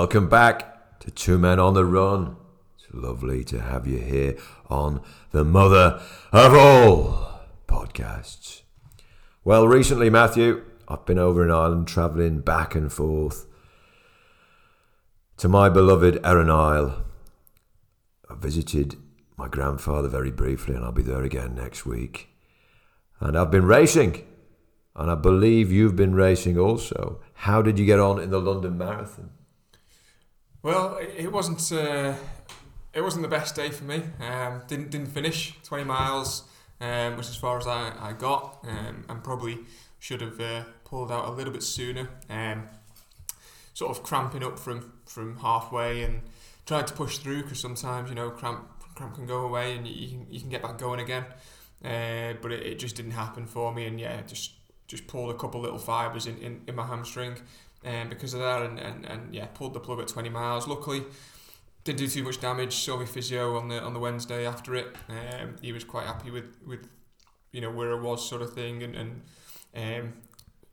Welcome back to Two Men on the Run. It's lovely to have you here on the Mother of All podcasts. Well, recently, Matthew, I've been over in Ireland travelling back and forth to my beloved Erin Isle. I visited my grandfather very briefly, and I'll be there again next week. And I've been racing, and I believe you've been racing also. How did you get on in the London Marathon? Well, it wasn't. Uh, it wasn't the best day for me. Um, didn't didn't finish twenty miles, um, which as far as I, I got, um, and probably should have uh, pulled out a little bit sooner. Um, sort of cramping up from from halfway and tried to push through because sometimes you know cramp cramp can go away and you, you can you can get back going again. Uh, but it, it just didn't happen for me, and yeah, just just pulled a couple little fibres in, in, in my hamstring um, because of that, and, and, and yeah, pulled the plug at 20 miles. Luckily, didn't do too much damage. Saw my physio on the on the Wednesday after it. Um, he was quite happy with, with you know where I was, sort of thing, and and um,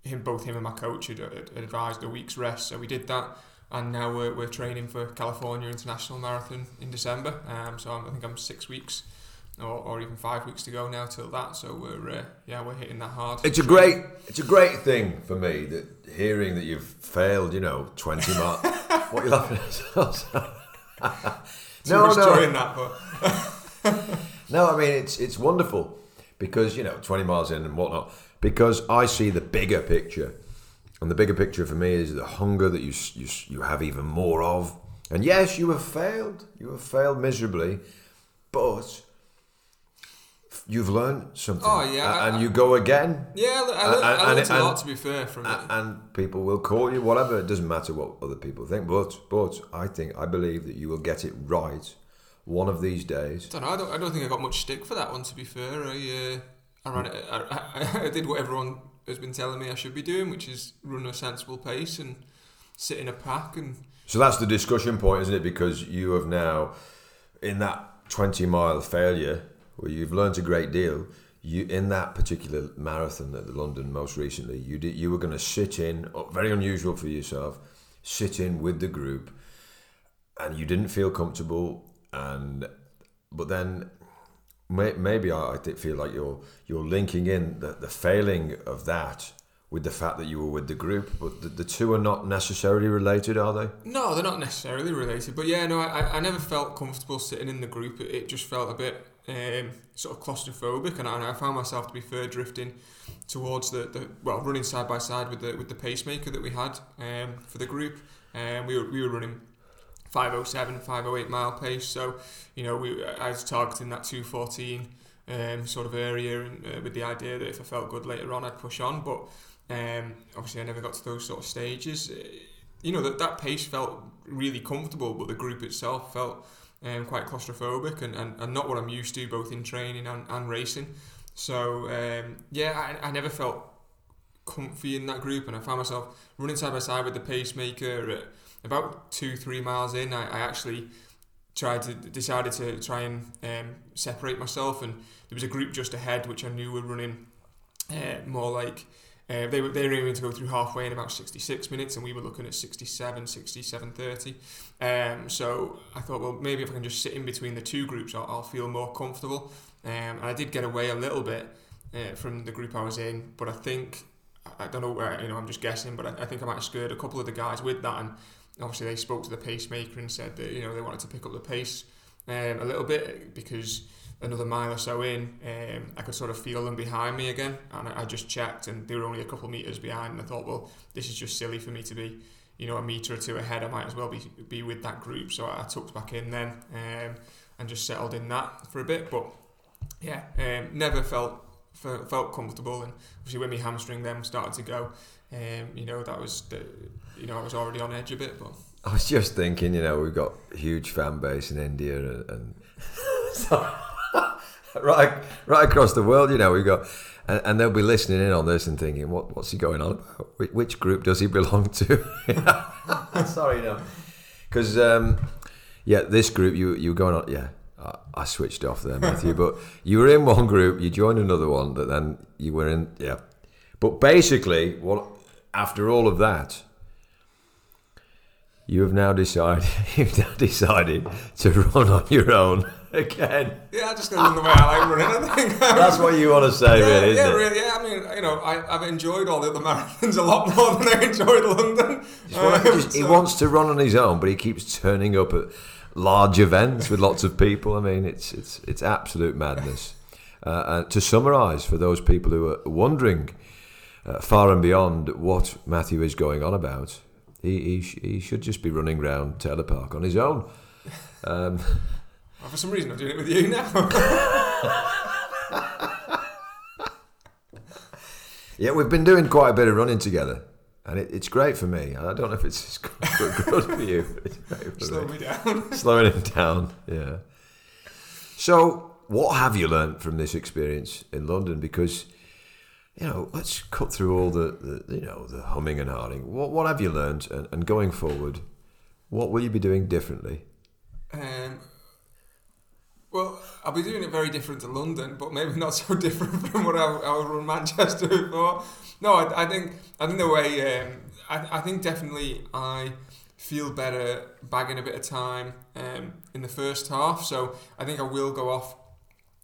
him both him and my coach had, had advised a week's rest, so we did that. And now we're, we're training for California International Marathon in December. Um, so I'm, I think I'm six weeks or, or even five weeks to go now till that. So we're uh, yeah we're hitting that hard. It's a great it's a great thing for me that hearing that you've failed, you know, twenty miles. what are you laughing at? No, no. that, No, I mean it's it's wonderful because you know twenty miles in and whatnot. Because I see the bigger picture, and the bigger picture for me is the hunger that you you you have even more of. And yes, you have failed. You have failed miserably, but you've learned something. Oh, yeah, A- I- and you go again. yeah, I, learned, I And- learned and- a lot and- to be fair from it. And people will call you whatever. It doesn't matter what other people think. But but I think I believe that you will get it right one of these days. I don't know. I don't, I don't think I got much stick for that one. To be fair, I uh, I ran it. I, I, I did what everyone has been telling me I should be doing, which is run a sensible pace and sit in a pack and So that's the discussion point, isn't it? Because you have now, in that 20 mile failure, where you've learned a great deal, you in that particular marathon at the London most recently, you did you were going to sit in, oh, very unusual for yourself, sit in with the group, and you didn't feel comfortable, and but then may, maybe I, I feel like you're you're linking in the, the failing of that with the fact that you were with the group, but the, the two are not necessarily related, are they? No, they're not necessarily related, but yeah, no, I, I never felt comfortable sitting in the group. It, it just felt a bit um, sort of claustrophobic, and I, and I found myself to be fair drifting towards the, the well, running side by side with the with the pacemaker that we had um, for the group, and we were we were running 507, 508 mile pace. So, you know, we I was targeting that 214 um, sort of area, and uh, with the idea that if I felt good later on, I'd push on. But um, obviously, I never got to those sort of stages. You know that that pace felt really comfortable, but the group itself felt um, quite claustrophobic and, and, and not what I'm used to, both in training and, and racing. So um, yeah, I, I never felt comfy in that group, and I found myself running side by side with the pacemaker at about two, three miles in. I, I actually tried to decided to try and um, separate myself, and there was a group just ahead which I knew were running uh, more like. Uh, they were they were aiming to go through halfway in about 66 minutes, and we were looking at 67, 67, 30. Um, so I thought, well, maybe if I can just sit in between the two groups, I'll, I'll feel more comfortable. Um, and I did get away a little bit uh, from the group I was in, but I think I don't know where you know I'm just guessing, but I, I think I might have scared a couple of the guys with that, and obviously they spoke to the pacemaker and said that you know they wanted to pick up the pace um, a little bit because another mile or so in, um, I could sort of feel them behind me again, and I, I just checked, and they were only a couple of meters behind, and I thought, well, this is just silly for me to be, you know, a meter or two ahead. I might as well be be with that group, so I tucked back in then, um, and just settled in that for a bit, but yeah, um, never felt fe- felt comfortable, and obviously when my hamstring then started to go, um, you know, that was the, you know, I was already on edge a bit, but. I was just thinking, you know, we've got a huge fan base in India and, and right, right across the world, you know, we've got, and, and they'll be listening in on this and thinking, what, what's he going on about? Which, which group does he belong to? Sorry, no, because um, yeah, this group you you were going on, yeah. I- I switched off there, Matthew. but you were in one group, you joined another one, but then you were in, yeah. But basically, what after all of that, you have now decided you've now decided to run on your own again. Yeah, I just run the way I like running. I think that's what you want to say, yeah, really, yeah, it? really. Yeah, I mean, you know, I, have enjoyed all the other marathons a lot more than I enjoyed London. Um, just, so. He wants to run on his own, but he keeps turning up at large events with lots of people. I mean, it's it's it's absolute madness. Uh, and to summarise for those people who are wondering uh, far and beyond what Matthew is going on about, he, he, sh- he should just be running around Taylor Park on his own. Um, well, for some reason, I'm doing it with you now. yeah, we've been doing quite a bit of running together. And it, it's great for me. I don't know if it's good, good for you. Slow me. me down. Slowing him down, yeah. So, what have you learned from this experience in London? Because you know, let's cut through all the, the you know the humming and hawing. What what have you learned, and, and going forward, what will you be doing differently? Um, well, I'll be doing it very different to London, but maybe not so different from what I, I was in Manchester before. No, I, I think I think the way um, I, I think definitely I feel better bagging a bit of time um, in the first half. So I think I will go off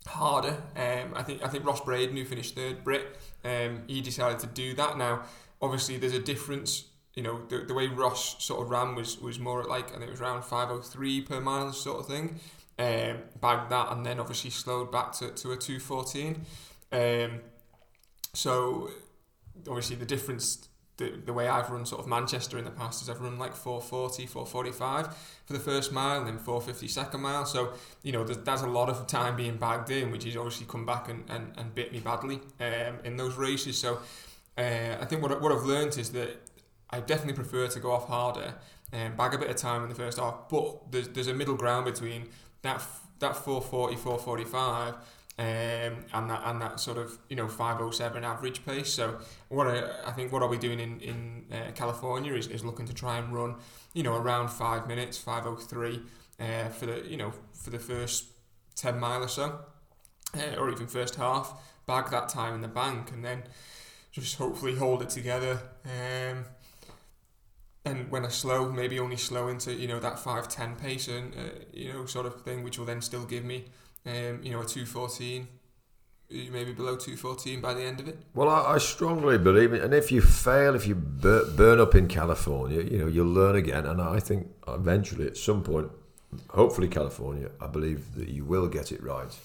harder. Um, I think I think Ross Braden, who finished third Brit, um, he decided to do that. Now, obviously, there's a difference. You know, the, the way Ross sort of ran was was more like I think it was around 503 per mile sort of thing. Um, bagged that and then obviously slowed back to, to a 214. Um, so obviously the difference the, the way I've run sort of Manchester in the past is I've run like 440, 445 for the first mile and then 450 second mile. So, you know, there's, there's a lot of time being bagged in, which has obviously come back and, and, and bit me badly um, in those races. So, uh, I think what, what I've learned is that I definitely prefer to go off harder and bag a bit of time in the first half, but there's, there's a middle ground between that, that 440, 445 um, and that and that sort of you know 507 average pace. So what I, I think what I'll be doing in in uh, California is, is looking to try and run you know around five minutes 503 uh, for the you know for the first 10 mile or so, uh, or even first half. Bag that time in the bank and then just hopefully hold it together. Um, and when I slow, maybe only slow into you know that five ten pace and uh, you know sort of thing, which will then still give me um, you know, a 214, maybe below 214 by the end of it? Well, I, I strongly believe it. And if you fail, if you bur- burn up in California, you know, you'll learn again. And I think eventually, at some point, hopefully California, I believe that you will get it right.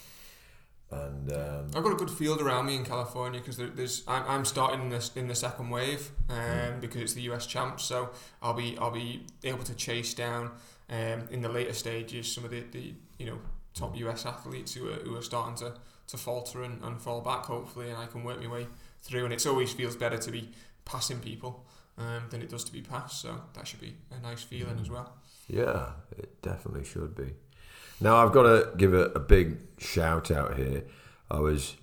And um, I've got a good field around me in California because there, there's I'm, I'm starting in this in the second wave um, mm. because it's the US champs, so I'll be I'll be able to chase down um, in the later stages some of the, the you know top US athletes who are, who are starting to, to falter and, and fall back, hopefully, and I can work my way through. And it always feels better to be passing people um, than it does to be passed, so that should be a nice feeling as well. Yeah, it definitely should be. Now I've got to give a, a big shout out here. I was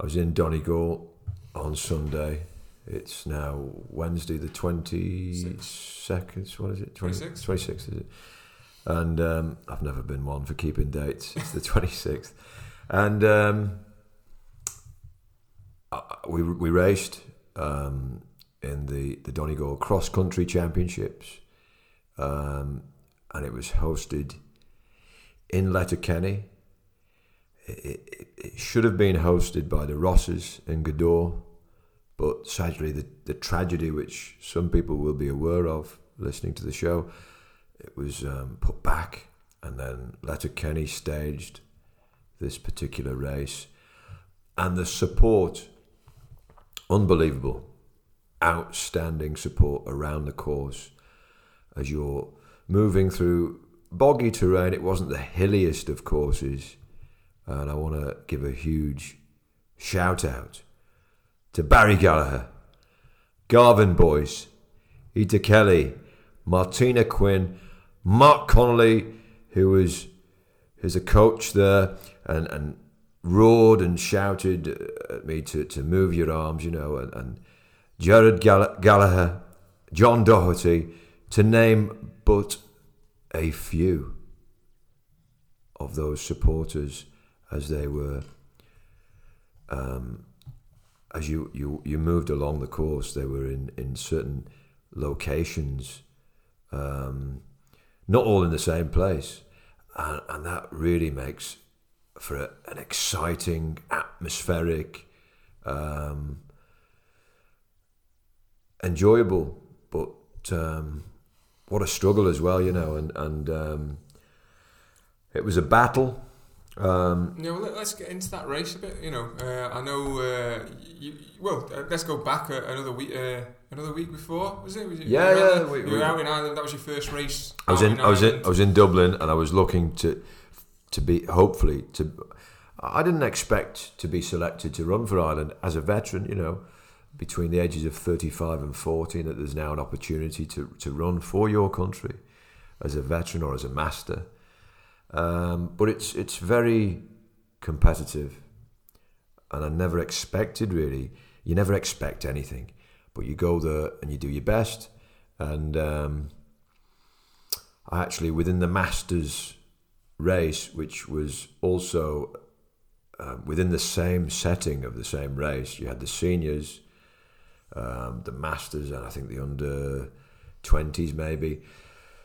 I was in Donegal on Sunday. It's now Wednesday the twenty second. What is it? Twenty sixth. Twenty sixth is it? and um, I've never been one for keeping dates. It's the 26th, and um, we we raced um, in the the Donegal Cross Country Championships, um, and it was hosted in Letterkenny. It, it, it, should have been hosted by the Rosses in Gweedore, but sadly, the, the tragedy which some people will be aware of listening to the show it was um, put back, and then Letterkenny staged this particular race, and the support, unbelievable, outstanding support around the course as you're moving through boggy terrain. It wasn't the hilliest of courses, and I want to give a huge shout out to Barry Gallagher, Garvin Boyce, Ita Kelly, Martina Quinn, Mark Connolly, who was who's a coach there, and, and roared and shouted uh, at me to, to move your arms, you know, and, and Jared Gall- Gallagher, John Doherty, to name but a few of those supporters as they were um, as you, you, you moved along the course, they were in, in certain locations um, not all in the same place, and, and that really makes for a, an exciting, atmospheric, um, enjoyable, but um, what a struggle as well, you know, and and um, it was a battle. Um, yeah, well, let- let's get into that race a bit. You know, uh, I know. Uh, you, well, uh, let's go back uh, another week. Uh, another week before was it? Was it Yeah, yeah, we- you we- were out in Ireland. That was your first race. I was out in, I was in, I was in Dublin, and I was looking to, to be hopefully to. I didn't expect to be selected to run for Ireland as a veteran. You know, between the ages of thirty-five and forty, that there's now an opportunity to to run for your country as a veteran or as a master. Um, but it's it's very competitive, and I never expected really. You never expect anything, but you go there and you do your best, and. Um, I actually within the Masters race, which was also um, within the same setting of the same race, you had the seniors, um, the Masters, and I think the under twenties maybe.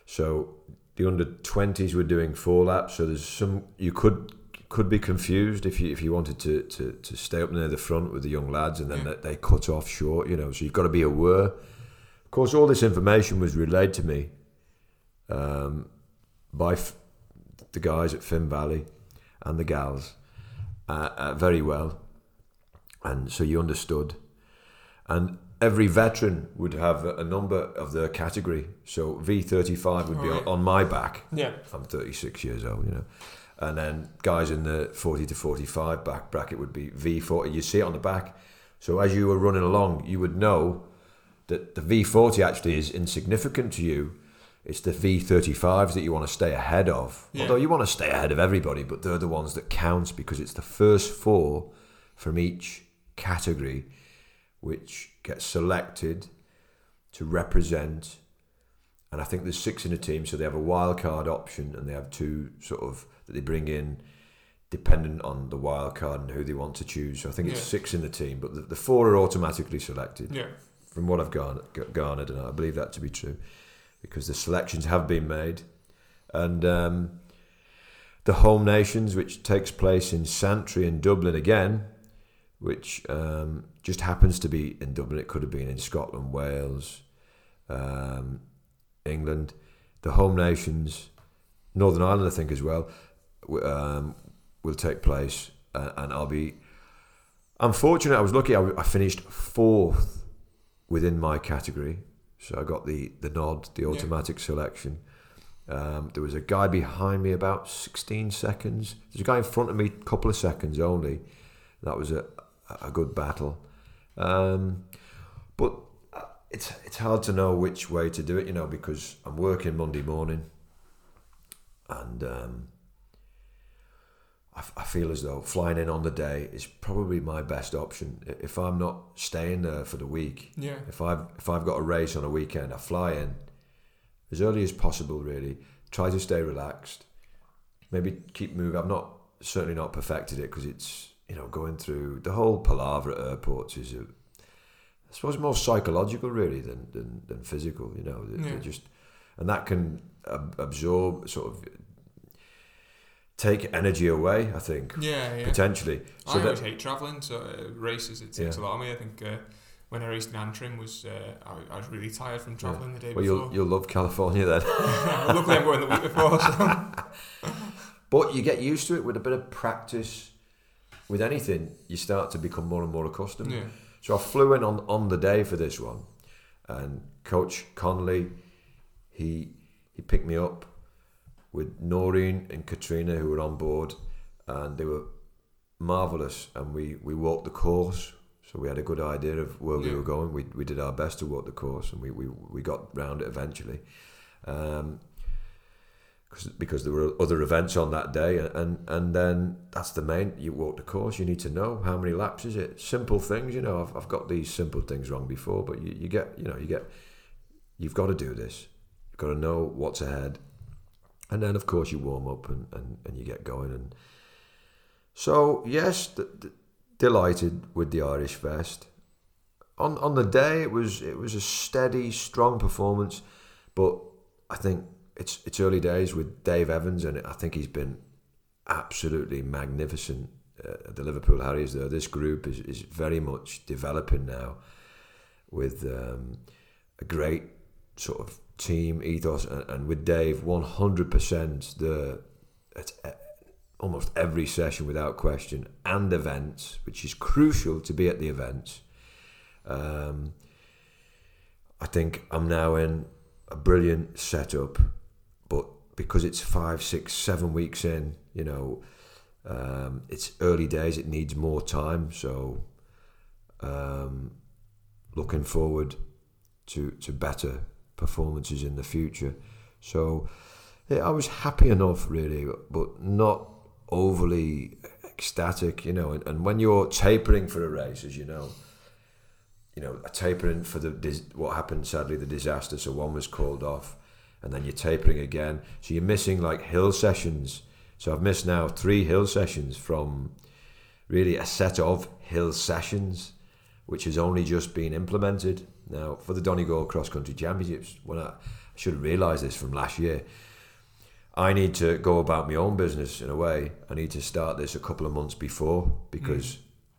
So the under twenties were doing four laps. So there's some you could could be confused if you if you wanted to to, to stay up near the front with the young lads, and then they, they cut off short. You know, so you've got to be aware. Of course, all this information was relayed to me um, by f- the guys at Finn Valley and the gals uh, uh, very well, and so you understood. And every veteran would have a number of their category. So V thirty five would be Oh, on, my back. Yeah. I'm thirty six years old, you know. And then guys in the forty to forty five back bracket would be V forty. You see it on the back. So as you were running along, you would know that the V40 actually is insignificant to you. It's the V35s that you want to stay ahead of. Yeah. Although you want to stay ahead of everybody, but they're the ones that count because it's the first four from each category which get selected to represent. And I think there's six in a team, so they have a wild card option and they have two sort of that they bring in dependent on the wild card and who they want to choose. So I think it's Yeah. six in the team, but the, the four are automatically selected Yeah. from what I've garnered, garnered, and I believe that to be true, because the selections have been made, and um, the home nations, which takes place in Santry and Dublin again, which um, just happens to be in Dublin. It could have been in Scotland, Wales, um, England. The home nations, Northern Ireland, I think as well, um, will take place, uh, and I'll be. I'm fortunate. I was lucky. I, I finished fourth within my category, so I got the the nod, the Yeah. automatic selection. Um, there was a guy behind me about 16 seconds. There's a guy in front of me, a couple of seconds only. That was a a good battle, um, but uh, it's it's hard to know which way to do it, you know, because I'm working Monday morning, and um, I, I feel as though flying in on the day is probably my best option. If I'm not staying there for the week, Yeah. if I've if I've got a race on a weekend, I fly in as early as possible. Really, try to stay relaxed. Maybe keep moving. I've not certainly not perfected it because it's you know going through the whole palaver at airports is a, I suppose more psychological really than than, than physical. You know, Yeah. just and that can ab- absorb sort of take energy away. I think Yeah. Yeah. potentially. I So always that hate travelling to uh, races. It takes Yeah. a lot of me. I think uh, when I raced in Antrim was uh, I, I was really tired from travelling the day well, before. you'll you'll love California then. Luckily, I'm going the week before. So. But you get used to it with a bit of practice. With anything, you start to become more and more accustomed. yeah. So I flew in on, on the day for this one, and Coach Connolly, he he picked me up with Noreen and Katrina who were on board, and they were marvelous. And we, we walked the course, so we had a good idea of where we were going. We, we did our best to walk the course, and we, we, we got round it eventually. Um, cause, because there were other events on that day, and and then that's the main. You walk the course. You need to know how many laps is it. Simple things, you know. I've, I've got these simple things wrong before, but you, you get you know you get you've got to do this. You've got to know what's ahead, and then of course you warm up and, and, and you get going. And so yes, d- d- delighted with the Irish vest. On on the day, it was it was a steady, strong performance, but I think it's it's early days with Dave Evans, and I think he's been absolutely magnificent. Uh, the Liverpool Harriers, though, this group is, is very much developing now with um, a great sort of team ethos, and, and with Dave, one hundred percent the uh, almost every session without question, and events, which is crucial to be at the events. Um, I think I'm now in a brilliant setup, because it's five, six, seven weeks in, you know, um, it's early days. It needs more time. So, um, looking forward to to better performances in the future. So, yeah, I was happy enough, really, but not overly ecstatic, you know. And, and when you're tapering for a race, as you know you know, a tapering for the what happened sadly the disaster. So one was called off, and then you're tapering again. So you're missing like hill sessions. So I've missed now three hill sessions from really a set of hill sessions, which has only just been implemented now for the Donegal Cross Country Championships. When I, I should have realised this from last year. I need to go about my own business in a way. I need to start this a couple of months before because mm.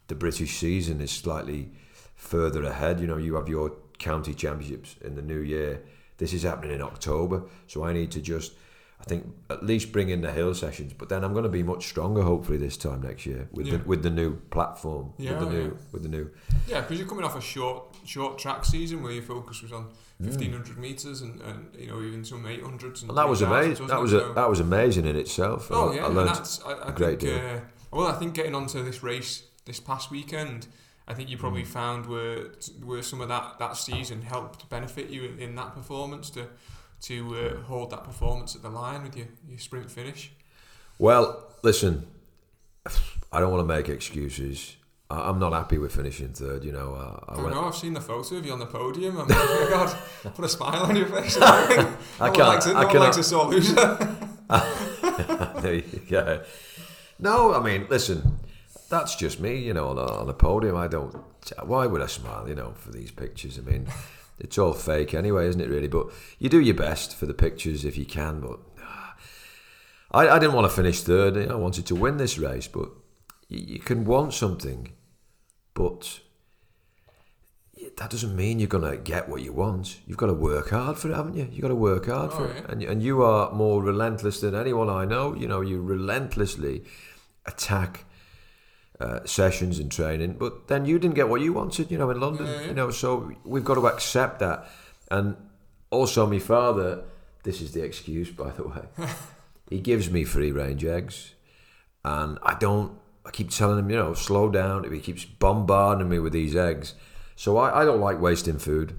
the British season is slightly further ahead. You know, you have your county championships in the new year. This is happening in October, so I need to just, I think, at least bring in the hill sessions. But then I'm going to be much stronger, hopefully, this time next year with yeah. the with the new platform, yeah, with the new yeah. with the new. Yeah, because you're coming off a short short track season where your focus was on 1500 mm. meters and, and you know even some 800s. And, and that was amazing. That was a, that was amazing in itself. Oh yeah, I learned that's, I, I a great think, deal. Uh, well, I think getting onto this race this past weekend I think you probably mm. found where where some of that, that season helped benefit you in, in that performance to to uh, hold that performance at the line with your, your sprint finish? Well, listen, I don't want to make excuses. I, am not happy with finishing third. You know, I, I, I know. I've seen the photo of you on the podium. I'm like, oh God, put a smile on your face. I, I can't. Likes it, no I cannot. likes a sore loser. yeah. No, I mean, listen that's just me, you know, on a, on a podium. I don't. Why would I smile, you know, for these pictures? I mean, it's all fake anyway, isn't it? Really, but you do your best for the pictures if you can. But uh, I, I didn't want to finish third. I wanted to win this race, but you, you can want something, but that doesn't mean you're going to get what you want. You've got to work hard for it, haven't you? You've got to work hard oh, for it. And, and you are more relentless than anyone I know. You know, you relentlessly attack uh, sessions and training, but then you didn't get what you wanted, you know, in London, yeah. you know. So we've got to accept that. And also, my father, this is the excuse, by the way, he gives me free range eggs, and I don't. I keep telling him, you know, slow down. He keeps bombarding me with these eggs, so I, I don't like wasting food.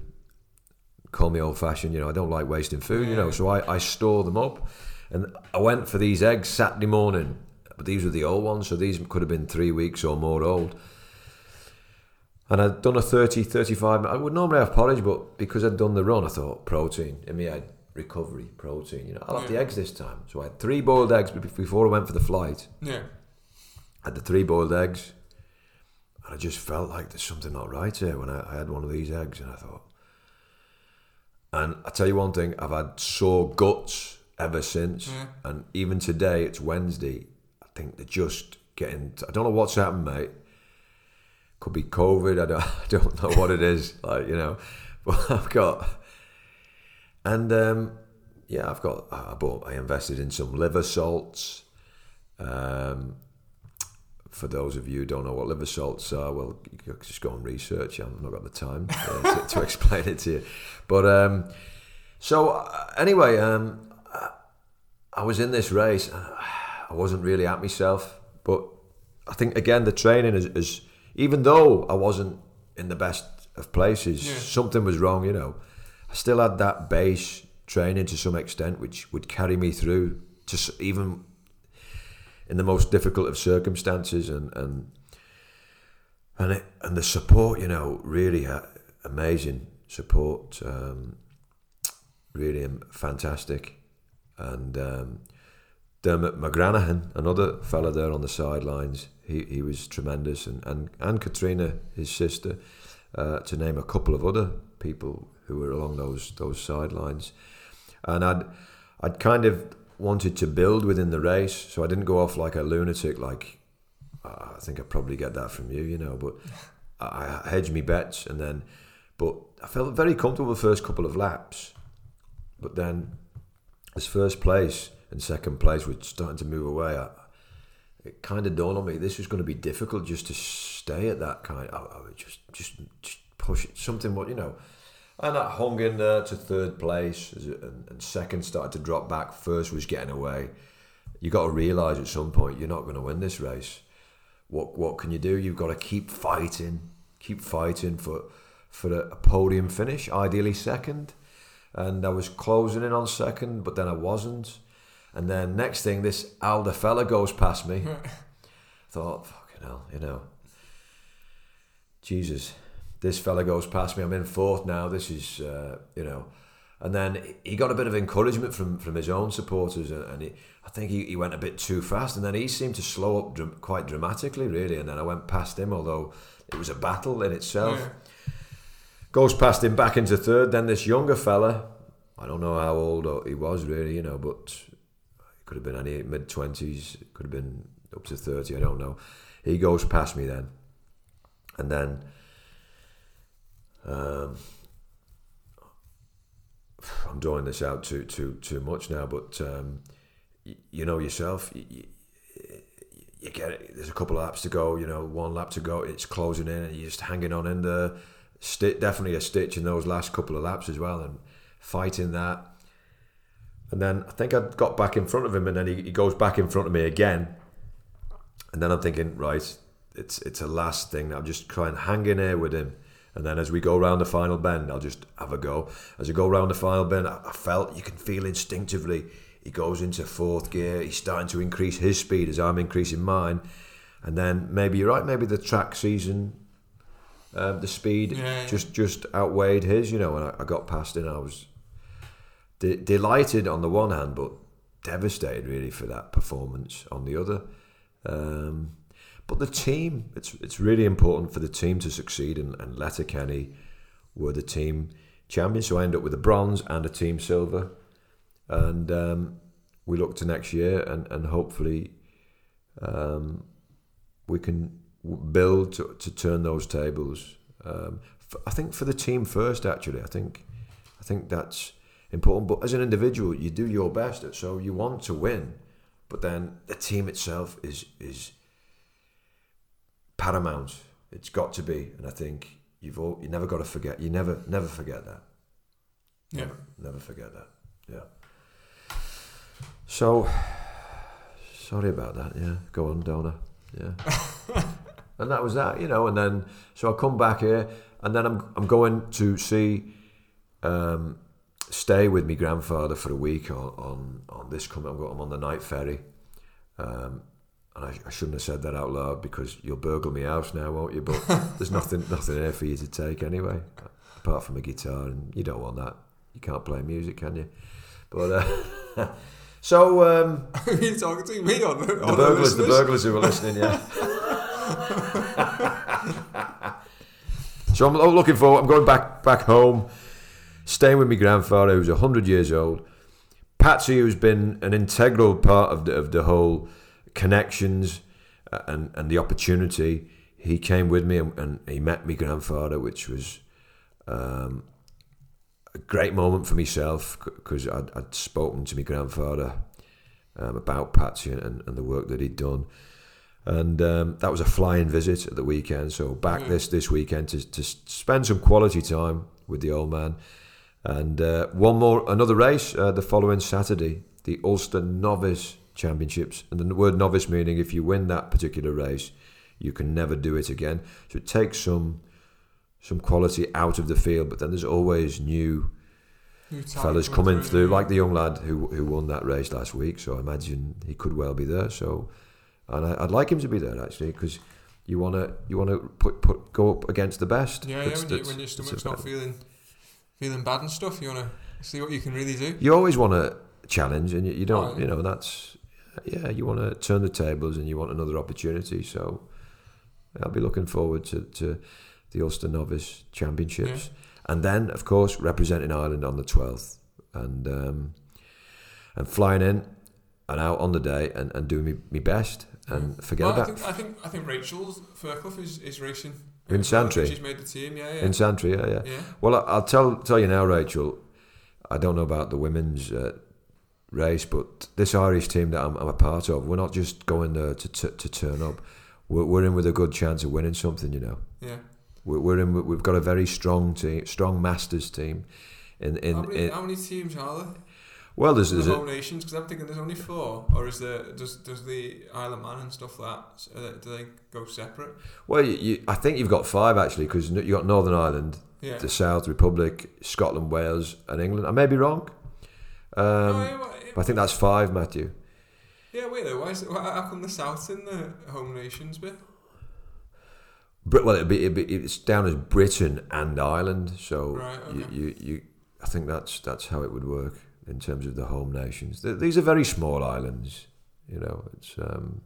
Call me old fashioned, you know. I don't like wasting food, you know. So I, I store them up, and I went for these eggs Saturday morning but these were the old ones, so these could have been three weeks or more old. And I'd done a 30, 35. I would normally have porridge, but because I'd done the run, I thought protein. In me, I had recovery protein. You know, I'll have yeah. the mm. eggs this time. So I had three boiled eggs before I went for the flight. Yeah. I had the three boiled eggs. And I just felt like there's something not right here when I, I had one of these eggs. And I thought, and I tell you one thing, I've had sore guts ever since. Yeah. And even today, it's Wednesday think they're just getting. I don't know what's happened, mate. Could be COVID. I don't, I don't know what it is. Like you know, but I've got, and um, yeah, I've got. I bought. I invested in some liver salts. Um, for those of you who don't know what liver salts are, well, you just go and research. I've not got the time uh, to, to, explain it to you. But um, so uh, anyway, um, I was in this race. I wasn't really at myself. But I think again the training is, is even though I wasn't in the best of places, yeah. something was wrong. You know, I still had that base training to some extent, which would carry me through to even in the most difficult of circumstances, and and and it, and the support. You know, really amazing support. Um, really fantastic, and um, Dermot McGranahan, another fella there on the sidelines, he, he was tremendous, and, and, and Katrina, his sister, uh, to name a couple of other people who were along those those sidelines. and I'd I'd kind of wanted to build within the race, so I didn't go off like a lunatic. Like uh, I think I probably get that from you, you know. But I, I hedged me bets, and then, but I felt very comfortable the first couple of laps, but then as first place and second place were starting to move away, I, it kind of dawned on me this was going to be difficult just to stay at that kind. I, I would just just just push it something what you know. And I hung in there to third place, and, and second started to drop back. First was getting away. You got to realise at some point you're not going to win this race. What what can you do? You've got to keep fighting, keep fighting for for a podium finish, ideally second. And I was closing in on second, but then I wasn't. And then next thing, this Alder fella goes past me. Thought, fucking hell, you know. Jesus, this fella goes past me. I'm in fourth now. This is, uh, you know. And then he got a bit of encouragement from, from his own supporters, and he, I think he, he went a bit too fast. And then he seemed to slow up dr- quite dramatically, really. And then I went past him, although it was a battle in itself. Yeah. Goes past him back into third. Then this younger fella, I don't know how old he was really, you know, but could have been any mid twenties, could have been up to thirty. I don't know. He goes past me then, and then um, I'm drawing this out too too too much now, but um, you, you know yourself. You, you, get it. There's a couple of laps to go. You know, one lap to go. It's closing in, and you're just hanging on in there. Sti- definitely a stitch in those last couple of laps as well, and fighting that. And then I think I got back in front of him, and then he, he goes back in front of me again. And then I'm thinking, right, it's it's a last thing. I'll just try and hang in there with him. And then as we go round the final bend, I'll just have a go. As I go round the final bend, I, I felt you can feel instinctively he goes into fourth gear. He's starting to increase his speed as I'm increasing mine. And then maybe you're right. Maybe the track season, uh, the speed yeah. just just outweighed his. You know, and I, I got past him. I was de- delighted on the one hand, but devastated really for that performance on the other. Um, but the team, it's it's really important for the team to succeed, and, and Letterkenny were the team champions. So I end up with a bronze and a team silver, and um, we look to next year, and and hopefully um, we can build to, to turn those tables. Um, for, I think for the team first, actually, I think I think that's important. But as an individual, you do your best. So you want to win, but then the team itself is is paramount. It's got to be, and I think you've all you never got to forget. You never never forget that. Yeah, never, never forget that. Yeah. So sorry about that. Yeah, go on, Donna. Yeah. and that was that, you know. And then so I come back here, and then I'm I'm going to see um, stay with my grandfather for a week on on, on this coming. I'm on the night ferry, um, and I, I, shouldn't have said that out loud because you'll burgle me house now, won't you? But there's nothing nothing there for you to take anyway, apart from a guitar, and you don't want that. You can't play music, can you? But uh, so um, are you talking to me on the, the burglars? The, the burglars who were listening, yeah. so I'm looking forward. I'm going back back home staying with my grandfather who's 100 years old. Patsy, who's been an integral part of the, of the whole connections uh, and, and the opportunity, he came with me and, and he met my grandfather, which was um, a great moment for myself because I'd, I'd, spoken to my grandfather um, about Patsy and, and, the work that he'd done. And um, that was a flying visit at the weekend. So back mm. this this weekend to, to spend some quality time with the old man. And uh, one more, another race uh, the following Saturday, the Ulster Novice Championships. And the word novice meaning if you win that particular race, you can never do it again. So it takes some some quality out of the field, but then there's always new, new fellas coming through, like the young lad who who won that race last week. So I imagine he could well be there. So, and I, would like him to be there actually because you want to you want to put put go up against the best. Yeah, yeah. When, you, when your stomach's not feeling feeling bad and stuff. You want to see what you can really do. You always want to challenge, and you, you don't. Oh, you know that's yeah. You want to turn the tables, and you want another opportunity. So I'll be looking forward to, to the Ulster Novice Championships, yeah. and then of course representing Ireland on the twelfth and um, and flying in and out on the day and, and doing me, me best and forget well, about. I think, I think I think Rachel Fairclough is, is racing. In as well. I think Santry? She's made the team. Yeah, yeah. In Santry, yeah, yeah. yeah. Well, I- I'll tell tell you now, Rachel. I don't know about the women's uh, race, but this Irish team that I'm, I'm a part of, we're not just going there to t- to turn up. We're, we're in with a good chance of winning something, you know. Yeah. We're, we're in. We've got a very strong team, strong masters team. In in, how, many, in how many teams are there? Well, there's, there's the whole nations? Because I'm thinking there's only four, or is there does does the Isle of Man and stuff like that? Do they go separate? well, you, you, I think you've got five actually because you got Northern Ireland, Yeah. the South Republic, Scotland, Wales, and England. I may be wrong. Um, oh, yeah, well, I think that's five, Matthew. yeah, wait though. Why is it, why, how come the South in the home nations bit? Brit, well, it'd be, it'd be, it's down as Britain and Ireland, so Right, you, you, you, I think that's that's how it would work in terms of the home nations. These are very small islands, you know. It's um,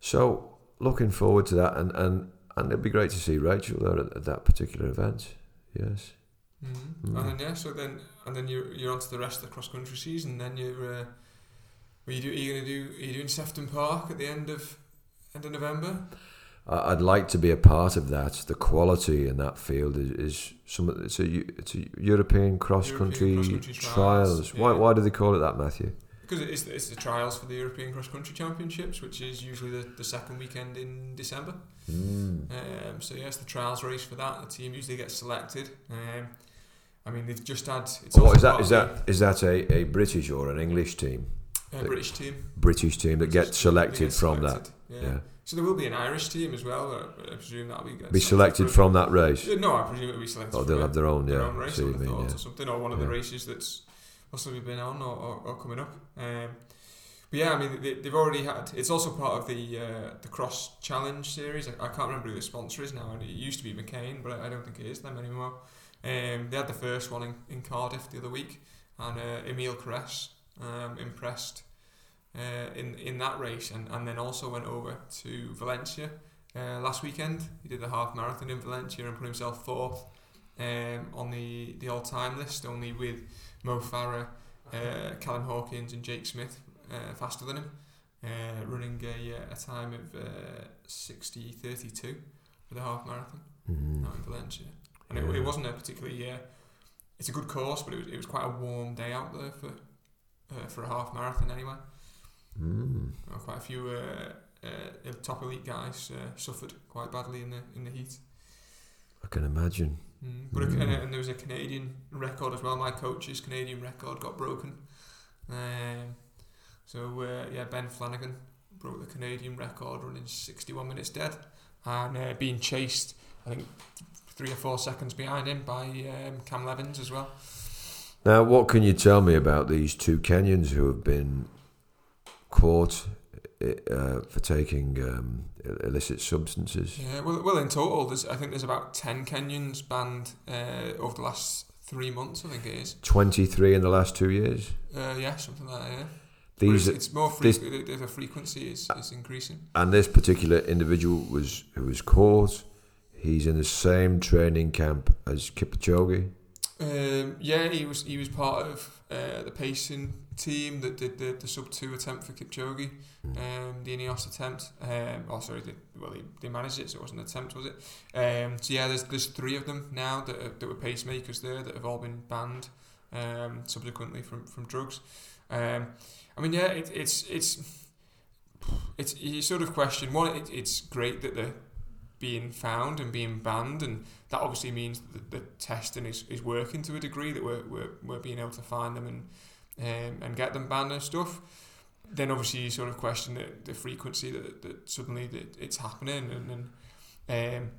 so looking forward to that, and, and, and it'd be great to see Rachel there at, at that particular event. Yes, Mm. And then yeah, so then and then you're you're on to the rest of the cross country season. Then you're uh, you do? Are you gonna do? Are you doing Sefton Park at the end of end of November? I'd like to be a part of that. The quality in that field is, is some. It's a it's a European cross country cross-country trials. trials, Why yeah. why do they call it that, Matthew? Because it is it's the trials for the European Cross Country Championships, which is usually the, the second weekend in December. Mm. Um, so yes, the trials race for that. The team usually gets selected. Um, I mean, they've just had. It's What also is that? Is that is that a, a British or an English team? uh, British team? British team that British gets team, they selected from that. Yeah. Yeah. So there will be an Irish team as well. uh, I presume that'll be Be selected from that race. No, I presume it'll be selected. Oh, they'll have their own, their yeah. own race, I what would you have mean, yeah. or something, or one of the races that's possibly been on or, or, or coming up. Um, but yeah, I mean, they, they've already had. It's also part of the uh, the Cross Challenge series. I, I can't remember who the sponsor is now. It used to be McCain, but I, I don't think it is them anymore. Um, they had the first one in, in Cardiff the other week, and uh, Emile Cairess um, impressed uh, in in that race, and, and then also went over to Valencia uh, last weekend. He did the half marathon in Valencia and put himself fourth um, on the, the all time list, only with Mo Farah, uh, Callum Hawkins, and Jake Smith uh, faster than him, uh, running a, uh, a time of uh, 60 32 for the half marathon Mhm. out in Valencia. And it, Yeah. it wasn't a particularly, it's a good course, but it was, it was quite a warm day out there for, uh, for a half marathon anyway. Mm. Uh, quite a few uh, uh, top elite guys uh, suffered quite badly in the in the heat. I can imagine. Mm. But Mm. and, and there was a Canadian record as well. My coach's Canadian record got broken. Um, so uh, yeah, Ben Flanagan broke the Canadian record running 61 minutes dead and uh, being chased. I think three or four seconds behind him by um, Cam Levins as well. Now, what can you tell me about these two Kenyans who have been caught uh, for taking um, illicit substances? Yeah, well, well, in total, there's I think there's about 10 Kenyans banned uh, over the last three months. I think it is. 23 in the last two years. Uh, yeah, something like that. Yeah. These it's, it's more frequent. The, the frequency is, is increasing. and this particular individual was who was caught. He's in the same training camp as Kipchoge. Um, yeah, he was he was part of uh, the pacing team that did the, the sub two attempt for Kipchoge, Mm. um, the Ineos attempt. Um, oh, sorry, they, well they, they managed it, so it wasn't an attempt, was it? Um, so yeah, there's there's three of them now that are, that were pacemakers there that have all been banned um, subsequently from from drugs. Um, I mean, yeah, it, it's it's it's you sort of question one. It, it's great that they're being found and being banned, and that obviously means that the testing is, is working to a degree that we're, we're, we're being able to find them and um, and get them banned and stuff. Then obviously you sort of question the, the frequency that, that suddenly that it's happening and and, um,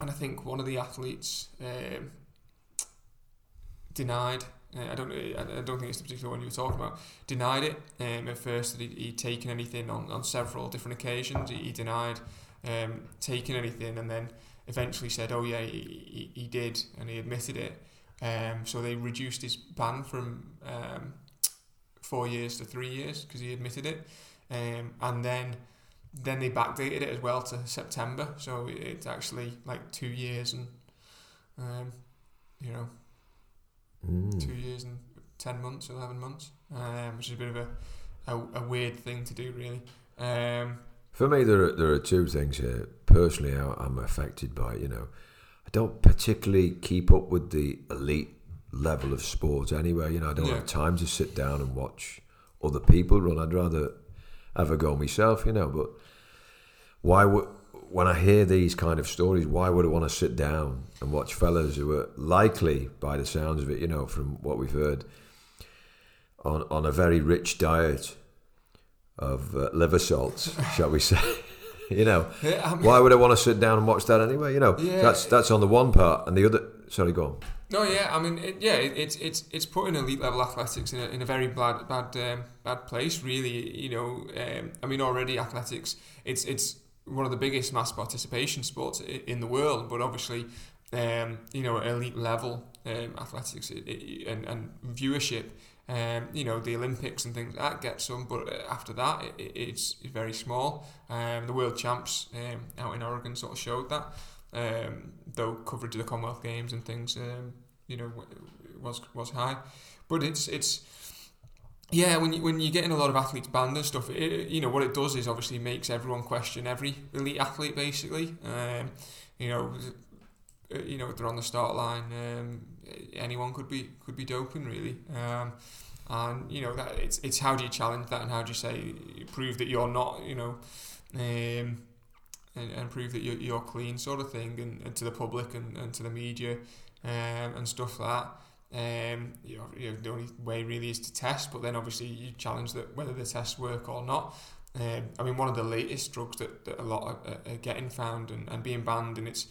and I think one of the athletes um, denied. Uh, I don't. I I don't think it's the particular one you were talking about. Denied it um, at first that he'd, he'd taken anything on, on several different occasions. He, he denied um, taking anything, and then eventually said, "Oh yeah, he, he, he did," and he admitted it. Um, so they reduced his ban from um, four years to three years because he admitted it, um, and then then they backdated it as well to September. So it's actually like two years and um, you know, Mm. two years and ten months, eleven months, um, which is a bit of a, a, a weird thing to do, really. Um, For me, there are, there are two things here. Personally, how I'm affected by you know. I don't particularly keep up with the elite level of sport anyway. You know, I don't Yeah. have time to sit down and watch other people run. I'd rather have a go myself, you know. But why would when I hear these kind of stories, why would I want to sit down and watch fellas who are likely, by the sounds of it, you know, from what we've heard, on on a very rich diet of uh, liver salts, shall we say? you know, yeah, I mean- why would I want to sit down and watch that anyway? You know, Yeah. that's that's on the one part, and the other. Sorry, go on. No, yeah, I mean, it, yeah, it, it's it's it's putting elite level athletics in a, in a very bad bad um, bad place. Really, you know, um, I mean, already athletics, it's it's one of the biggest mass participation sports in the world, but obviously, um, you know, elite level um, athletics it, it, and and viewership. Um, you know the Olympics and things like that get some, but uh, after that it, it, it's very small. Um, the world champs um, out in Oregon sort of showed that. Um, though coverage of the Commonwealth Games and things, um, you know, was was high, but it's it's yeah when you when you're getting a lot of athletes banned and stuff, it, you know what it does is obviously makes everyone question every elite athlete basically. Um, you know, uh, you know they're on the start line, um, anyone could be could be doping really. Um, and you know that it's it's how do you challenge that and how do you say prove that you're not you know um, and, and prove that you're, you're clean sort of thing and, and to the public and, and to the media um, and stuff like that um, you know, you know, the only way really is to test but then obviously you challenge that whether the tests work or not um, I mean one of the latest drugs that, that a lot are, are getting found and, and being banned and it's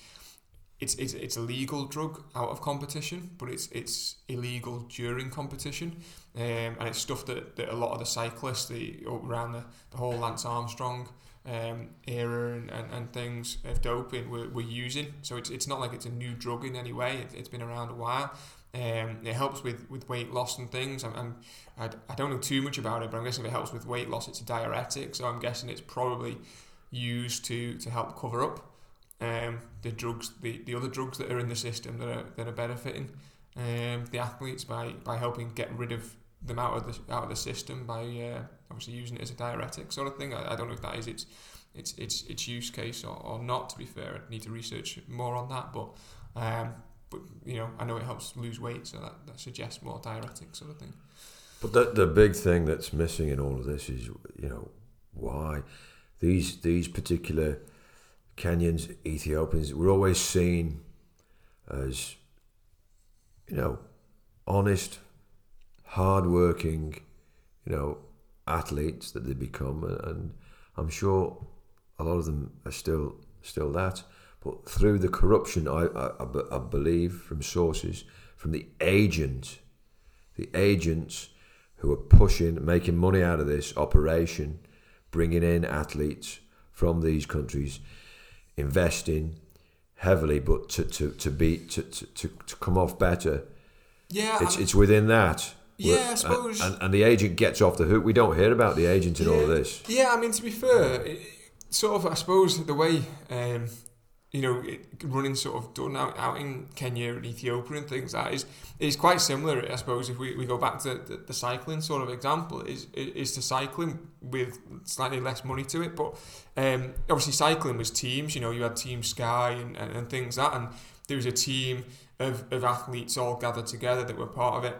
it's, it's it's a legal drug out of competition, but it's it's illegal during competition, um, and it's stuff that, that a lot of the cyclists, the around the, the whole Lance Armstrong um, era and, and, and things of doping were, were using. So it's it's not like it's a new drug in any way. It, it's been around a while. Um, it helps with, with weight loss and things. I'm, I'm I, I don't know too much about it, but I'm guessing if it helps with weight loss, it's a diuretic. So I'm guessing it's probably used to to help cover up um, the drugs, the, the other drugs that are in the system that are that are benefiting um, the athletes by, by helping get rid of them out of the out of the system by uh, obviously using it as a diuretic sort of thing. I, I don't know if that is its its its its use case or, or not. To be fair, I need to research more on that. But um, but you know, I know it helps lose weight, so that, that suggests more diuretic sort of thing. But the the big thing that's missing in all of this is, you know, why these these particular Kenyans, Ethiopians, were always seen as, you know, honest, hard-working, you know, athletes that they become, and I'm sure a lot of them are still still that. But through the corruption, I, I, I believe from sources, from the agent, the agents who are pushing, making money out of this operation, bringing in athletes from these countries, investing heavily, but to, to, to be to, to, to, come off better. Yeah, It's I- it's within that. Yeah, I suppose- And, and the agent gets off the hook. We don't hear about the agent in all of this. Yeah, I mean to be fair, it, sort of I suppose the way um, you know running sort of done out, out in Kenya and Ethiopia and things like that is is quite similar. I suppose if we, we go back to the, the cycling sort of example is is to cycling with slightly less money to it, but um, obviously cycling was teams. You know, you had Team Sky and, and, and things like that, and there was a team of, of athletes all gathered together that were part of it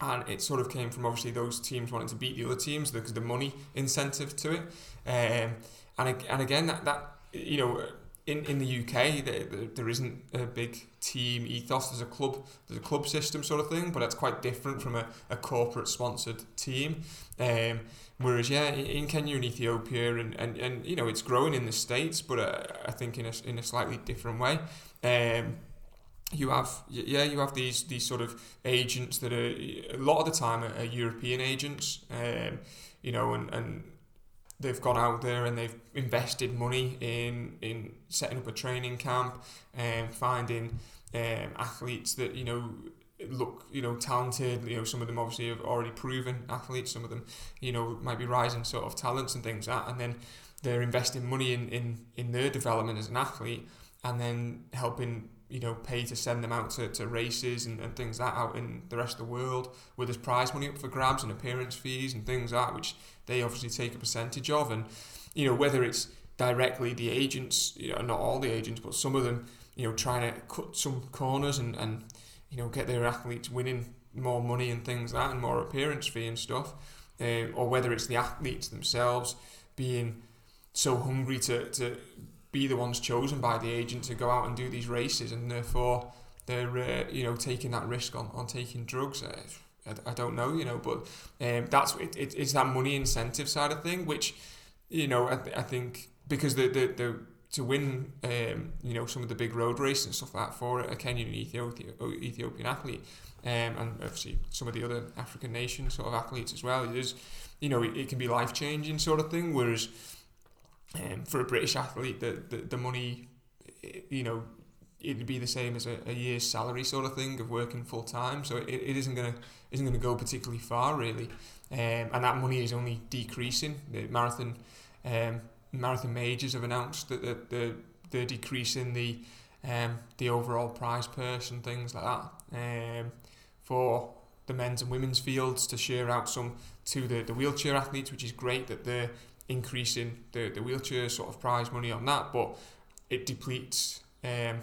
and it sort of came from obviously those teams wanting to beat the other teams because the money incentive to it. Um, and and again that that you know in in the UK there, there, isn't a big team ethos. There's a club there's a club system sort of thing, but that's quite different from a, a corporate sponsored team. Um, whereas yeah, in, in Kenya and Ethiopia and, and, and you know it's growing in the states, but uh, I think in a in a slightly different way. Um, you have yeah you have these these sort of agents that are a lot of the time are, are European agents um, you know and, and they've gone out there and they've invested money in in setting up a training camp and finding um, athletes that you know look you know talented. You know some of them obviously have already proven athletes. Some of them you know might be rising sort of talents and things like that. And then they're investing money in, in, in their development as an athlete and then helping you know pay to send them out to, to races and, and things like that out in the rest of the world where there's prize money up for grabs and appearance fees and things like that which they obviously take a percentage of. And you know whether it's directly the agents you know not all the agents but some of them you know trying to cut some corners and, and you know get their athletes winning more money and things like that and more appearance fee and stuff um, or whether it's the athletes themselves being so hungry to, to be the ones chosen by the agent to go out and do these races, and therefore they're uh, you know taking that risk on, on taking drugs. Uh, I, I don't know, you know, but um, that's it, it, it's that money incentive side of thing, which you know I, th- I think because the the, the to win, um, you know, some of the big road races and stuff like that for a Kenyan and Ethiopian, Ethiopian athlete, um, and obviously some of the other African nation sort of athletes as well. It is, you know, it, it can be life changing sort of thing. Whereas um, for a British athlete, the, the, the money, you know, it'd be the same as a, a year's salary sort of thing of working full time. So it, it isn't gonna isn't gonna go particularly far really, um, and that money is only decreasing. The marathon um, marathon majors have announced that the, the they're decreasing the um, the overall prize purse and things like that um, for the men's and women's fields to share out some to the, the wheelchair athletes, which is great that they're increasing the, the wheelchair sort of prize money on that, but it depletes um,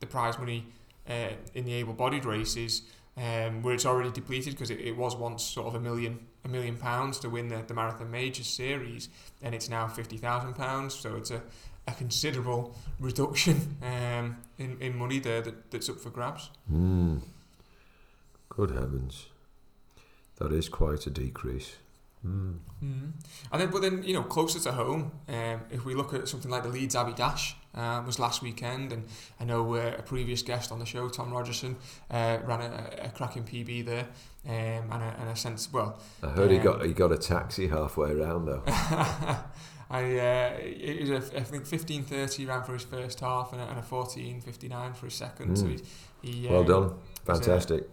the prize money uh, in the able-bodied races um, where it's already depleted because it, it was once sort of a million a million pounds to win the, the marathon major series and it's now fifty thousand pounds so it's a, a considerable reduction um, in, in money there that, that's up for grabs. Mm. Good heavens. That is quite a decrease. Mm. Mm. And then, but then you know, closer to home, um, if we look at something like the Leeds Abbey Dash, uh, was last weekend, and I know uh, a previous guest on the show, Tom Rogerson, uh, ran a, a cracking PB there, um, and, a, and a sense. Well, I heard um, he got he got a taxi halfway around though. I uh, it was a, I think fifteen thirty ran for his first half and a, and a fourteen fifty nine for his second. Mm. So he, he well um, done, fantastic.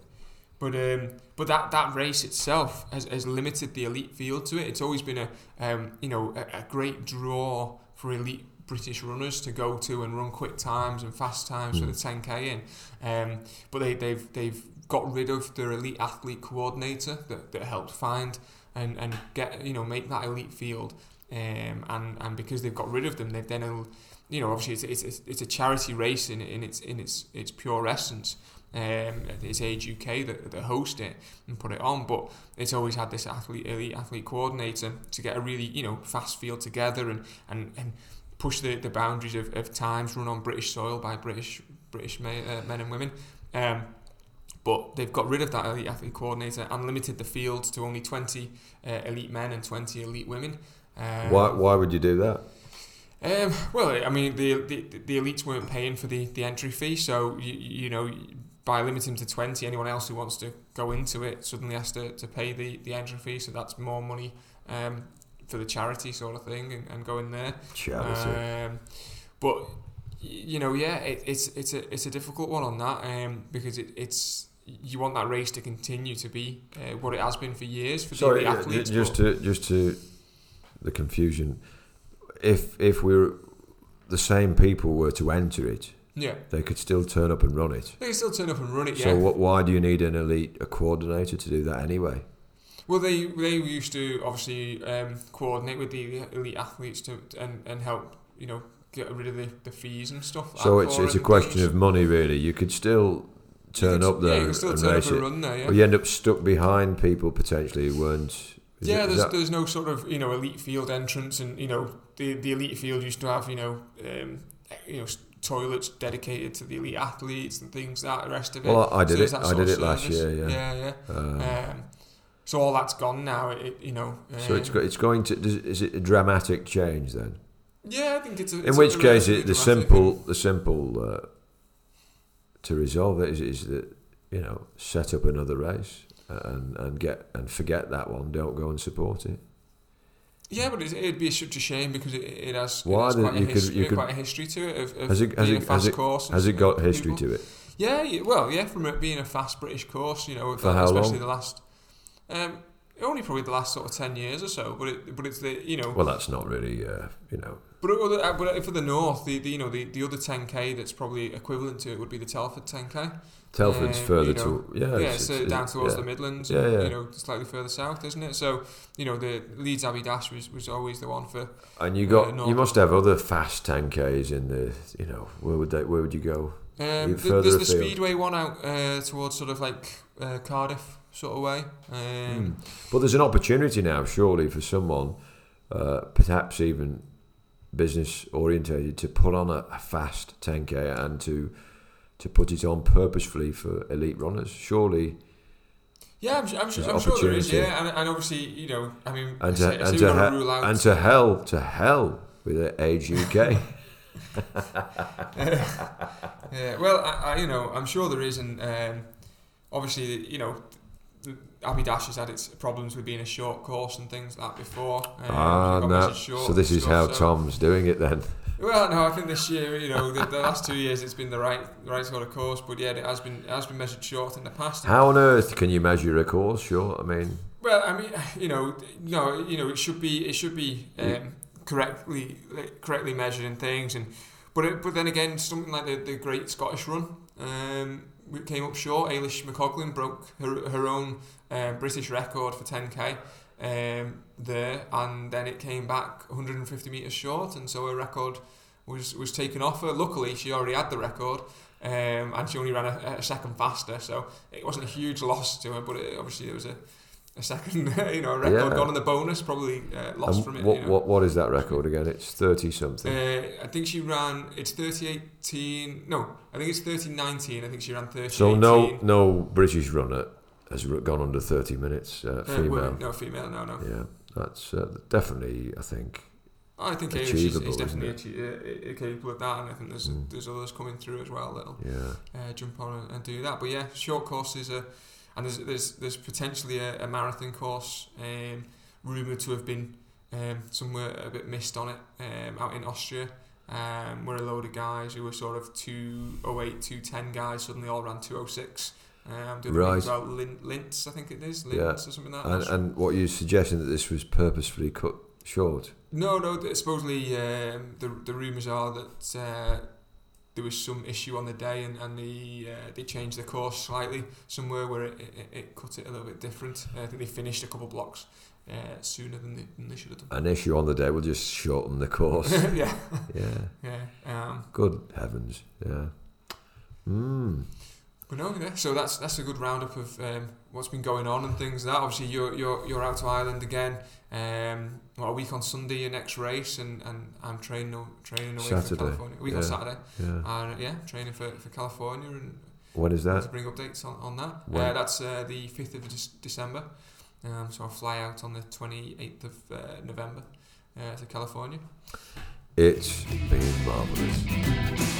But um, but that, that race itself has, has limited the elite field to it. It's always been a um, you know a, a great draw for elite British runners to go to and run quick times and fast times mm. for the 10k in. Um, but they, they've they've got rid of their elite athlete coordinator that, that helped find and, and get you know make that elite field. Um, and and because they've got rid of them, they've then you know obviously it's it's, it's a charity race in in its in its its pure essence um, it's Age UK that, that host it and put it on, but it's always had this athlete, elite athlete coordinator to get a really, you know, fast field together and, and, and push the, the boundaries of, of times run on British soil by British British men, uh, men and women. Um, but they've got rid of that elite athlete coordinator and limited the field to only 20 uh, elite men and 20 elite women. Um, why, why would you do that? Um, well, I mean, the, the the elites weren't paying for the, the entry fee, so you, you know by limiting to 20, anyone else who wants to go into it suddenly has to, to pay the, the entry fee, so that's more money um, for the charity sort of thing and, and go in there. Charity. Um, but you know, yeah, it, it's it's a it's a difficult one on that um, because it, it's you want that race to continue to be uh, what it has been for years for Sorry, the, athletes. Just to just to the confusion, if if we're the same people were to enter it, yeah. They could still turn up and run it. They can still turn up and run it, so yeah. what, why do you need an elite a coordinator to do that anyway? Well, they they used to obviously um, coordinate with the elite athletes to and, and help you know get rid of the, the fees and stuff. So it's it's a question things. of money, really. You could still turn could, up there yeah, you still and turn race up it. Run there, yeah. You end up stuck behind people potentially who weren't. yeah, it, there's that... there's no sort of you know elite field entrance, and you know the the elite field used to have you know um, you know toilets dedicated to the elite athletes and things that the rest of it. Well, I did so it. I did it last year. Yeah, yeah, yeah. Um, um, so all that's gone now. It, you know. Um, so it's it's going to. Does, is it a dramatic change then? Yeah, I think it's. A, it's In which case, it, the simple, thing. the simple uh, to resolve it is, is that you know set up another race and and get and forget that one. Don't go and support it. Yeah, but it'd be such a shame because it, it has, it has quite, a history, could, quite a history to it of, of has it, has being it, a fast has course. Has it got history people. to it? Yeah, well, yeah, from it being a fast British course, you know, for especially long? the last, um, only probably the last sort of ten years or so. But it, but it's the you know. Well, that's not really, uh, you know. But, other, uh, but for the north, the, the you know the, the other 10k that's probably equivalent to it would be the Telford 10k. Telford's Um, further you know, to yeah, Yeah, it's- so it's- down towards yeah. the Midlands, Yeah, yeah. you know, slightly further south, isn't it? So, you know, the Leeds Abbey Dash was, was always the one for. And you uh, got north. you must have other fast 10ks in the you know where would they where would you go? Um, th- further there's the. Speedway one out uh, towards sort of like uh, Cardiff sort of way. Um, But there's an opportunity now, surely, for someone, uh, perhaps even business orientated, to put on a, a fast 10k and to to put it on purposefully for elite runners. Surely, Yeah, I'm, I'm, su- I'm sure there is. Yeah, and, and obviously, you know, I mean, and to I say and to, he- out. and to hell to hell with the Age UK. yeah, well, I, I, you know, I'm sure there is, and um, obviously, you know, the Abbey Dash has had its problems with being a short course and things like that before. Um, ah, no. So this is stuff, how so- Tom's doing it then. Well, no, I think this year, you know, the, the last two years, it's been the right, the right sort of course. But yeah, it has been, it has been measured short in the past. How on earth can you measure a course? short? I mean, Well, I mean, you know, no, you know, it should be, it should be um, correctly, correctly measured and things, and but it, but then again, something like the, the Great Scottish Run, um, came up short. Eilish McColgan broke her, her own uh, British record for 10k um, there, and then it came back 150 meters short, and so her record was was taken off her. Luckily, she already had the record. Um, and she only ran a, a second faster, so it wasn't a huge loss to her. But it, obviously, there was a, a second, you know, a record Yeah. gone in the bonus, probably uh, lost and from it. what, you know. what what is that record again? It's thirty something. Uh, I think she ran. It's thirty eighteen. No, I think it's thirty nineteen. I think she ran thirty. so no no British runner has gone under thirty minutes. Uh, Uh, female. women, no female. No, no. Yeah, that's uh, definitely I think. I think Eilish is, Achievable, is isn't definitely achie- uh, capable of that, and I think there's Mm. there's others coming through as well that'll Yeah, uh, jump on and, and do that. But yeah, short courses are, and there's there's there's potentially a, a marathon course um, rumored to have been um, somewhere a bit missed on it um, out in Austria. Um, where a load of guys who were sort of 208, 210 guys suddenly all ran 206. Um, other Right. about Lin- Linz, I think it is. Linz Yeah. or something like and that. and what you're suggesting that this was purposefully cut short. No, no. Supposedly, um, the the rumours are that uh, there was some issue on the day, and and they uh, they changed the course slightly somewhere where it, it, it cut it a little bit different. Uh, I think they finished a couple blocks uh, sooner than they, than they should have done. An issue on the day will just shorten the course. yeah, yeah, yeah. Um, good heavens. Yeah. Mm. but no, yeah. So that's that's a good roundup of um, what's been going on and things. Like that obviously you're you're you're out to Ireland again. Um, well, a week on Sunday, your next race, and, and I'm training training away Saturday, from California. A week on yeah. Saturday. Yeah. And yeah, training for, for California and When is to that? bring updates on, on that. When? Uh, that's uh, the 5th of Dec- December. Um, so I'll fly out on the 28th of uh, November uh, to California. It's been marvelous.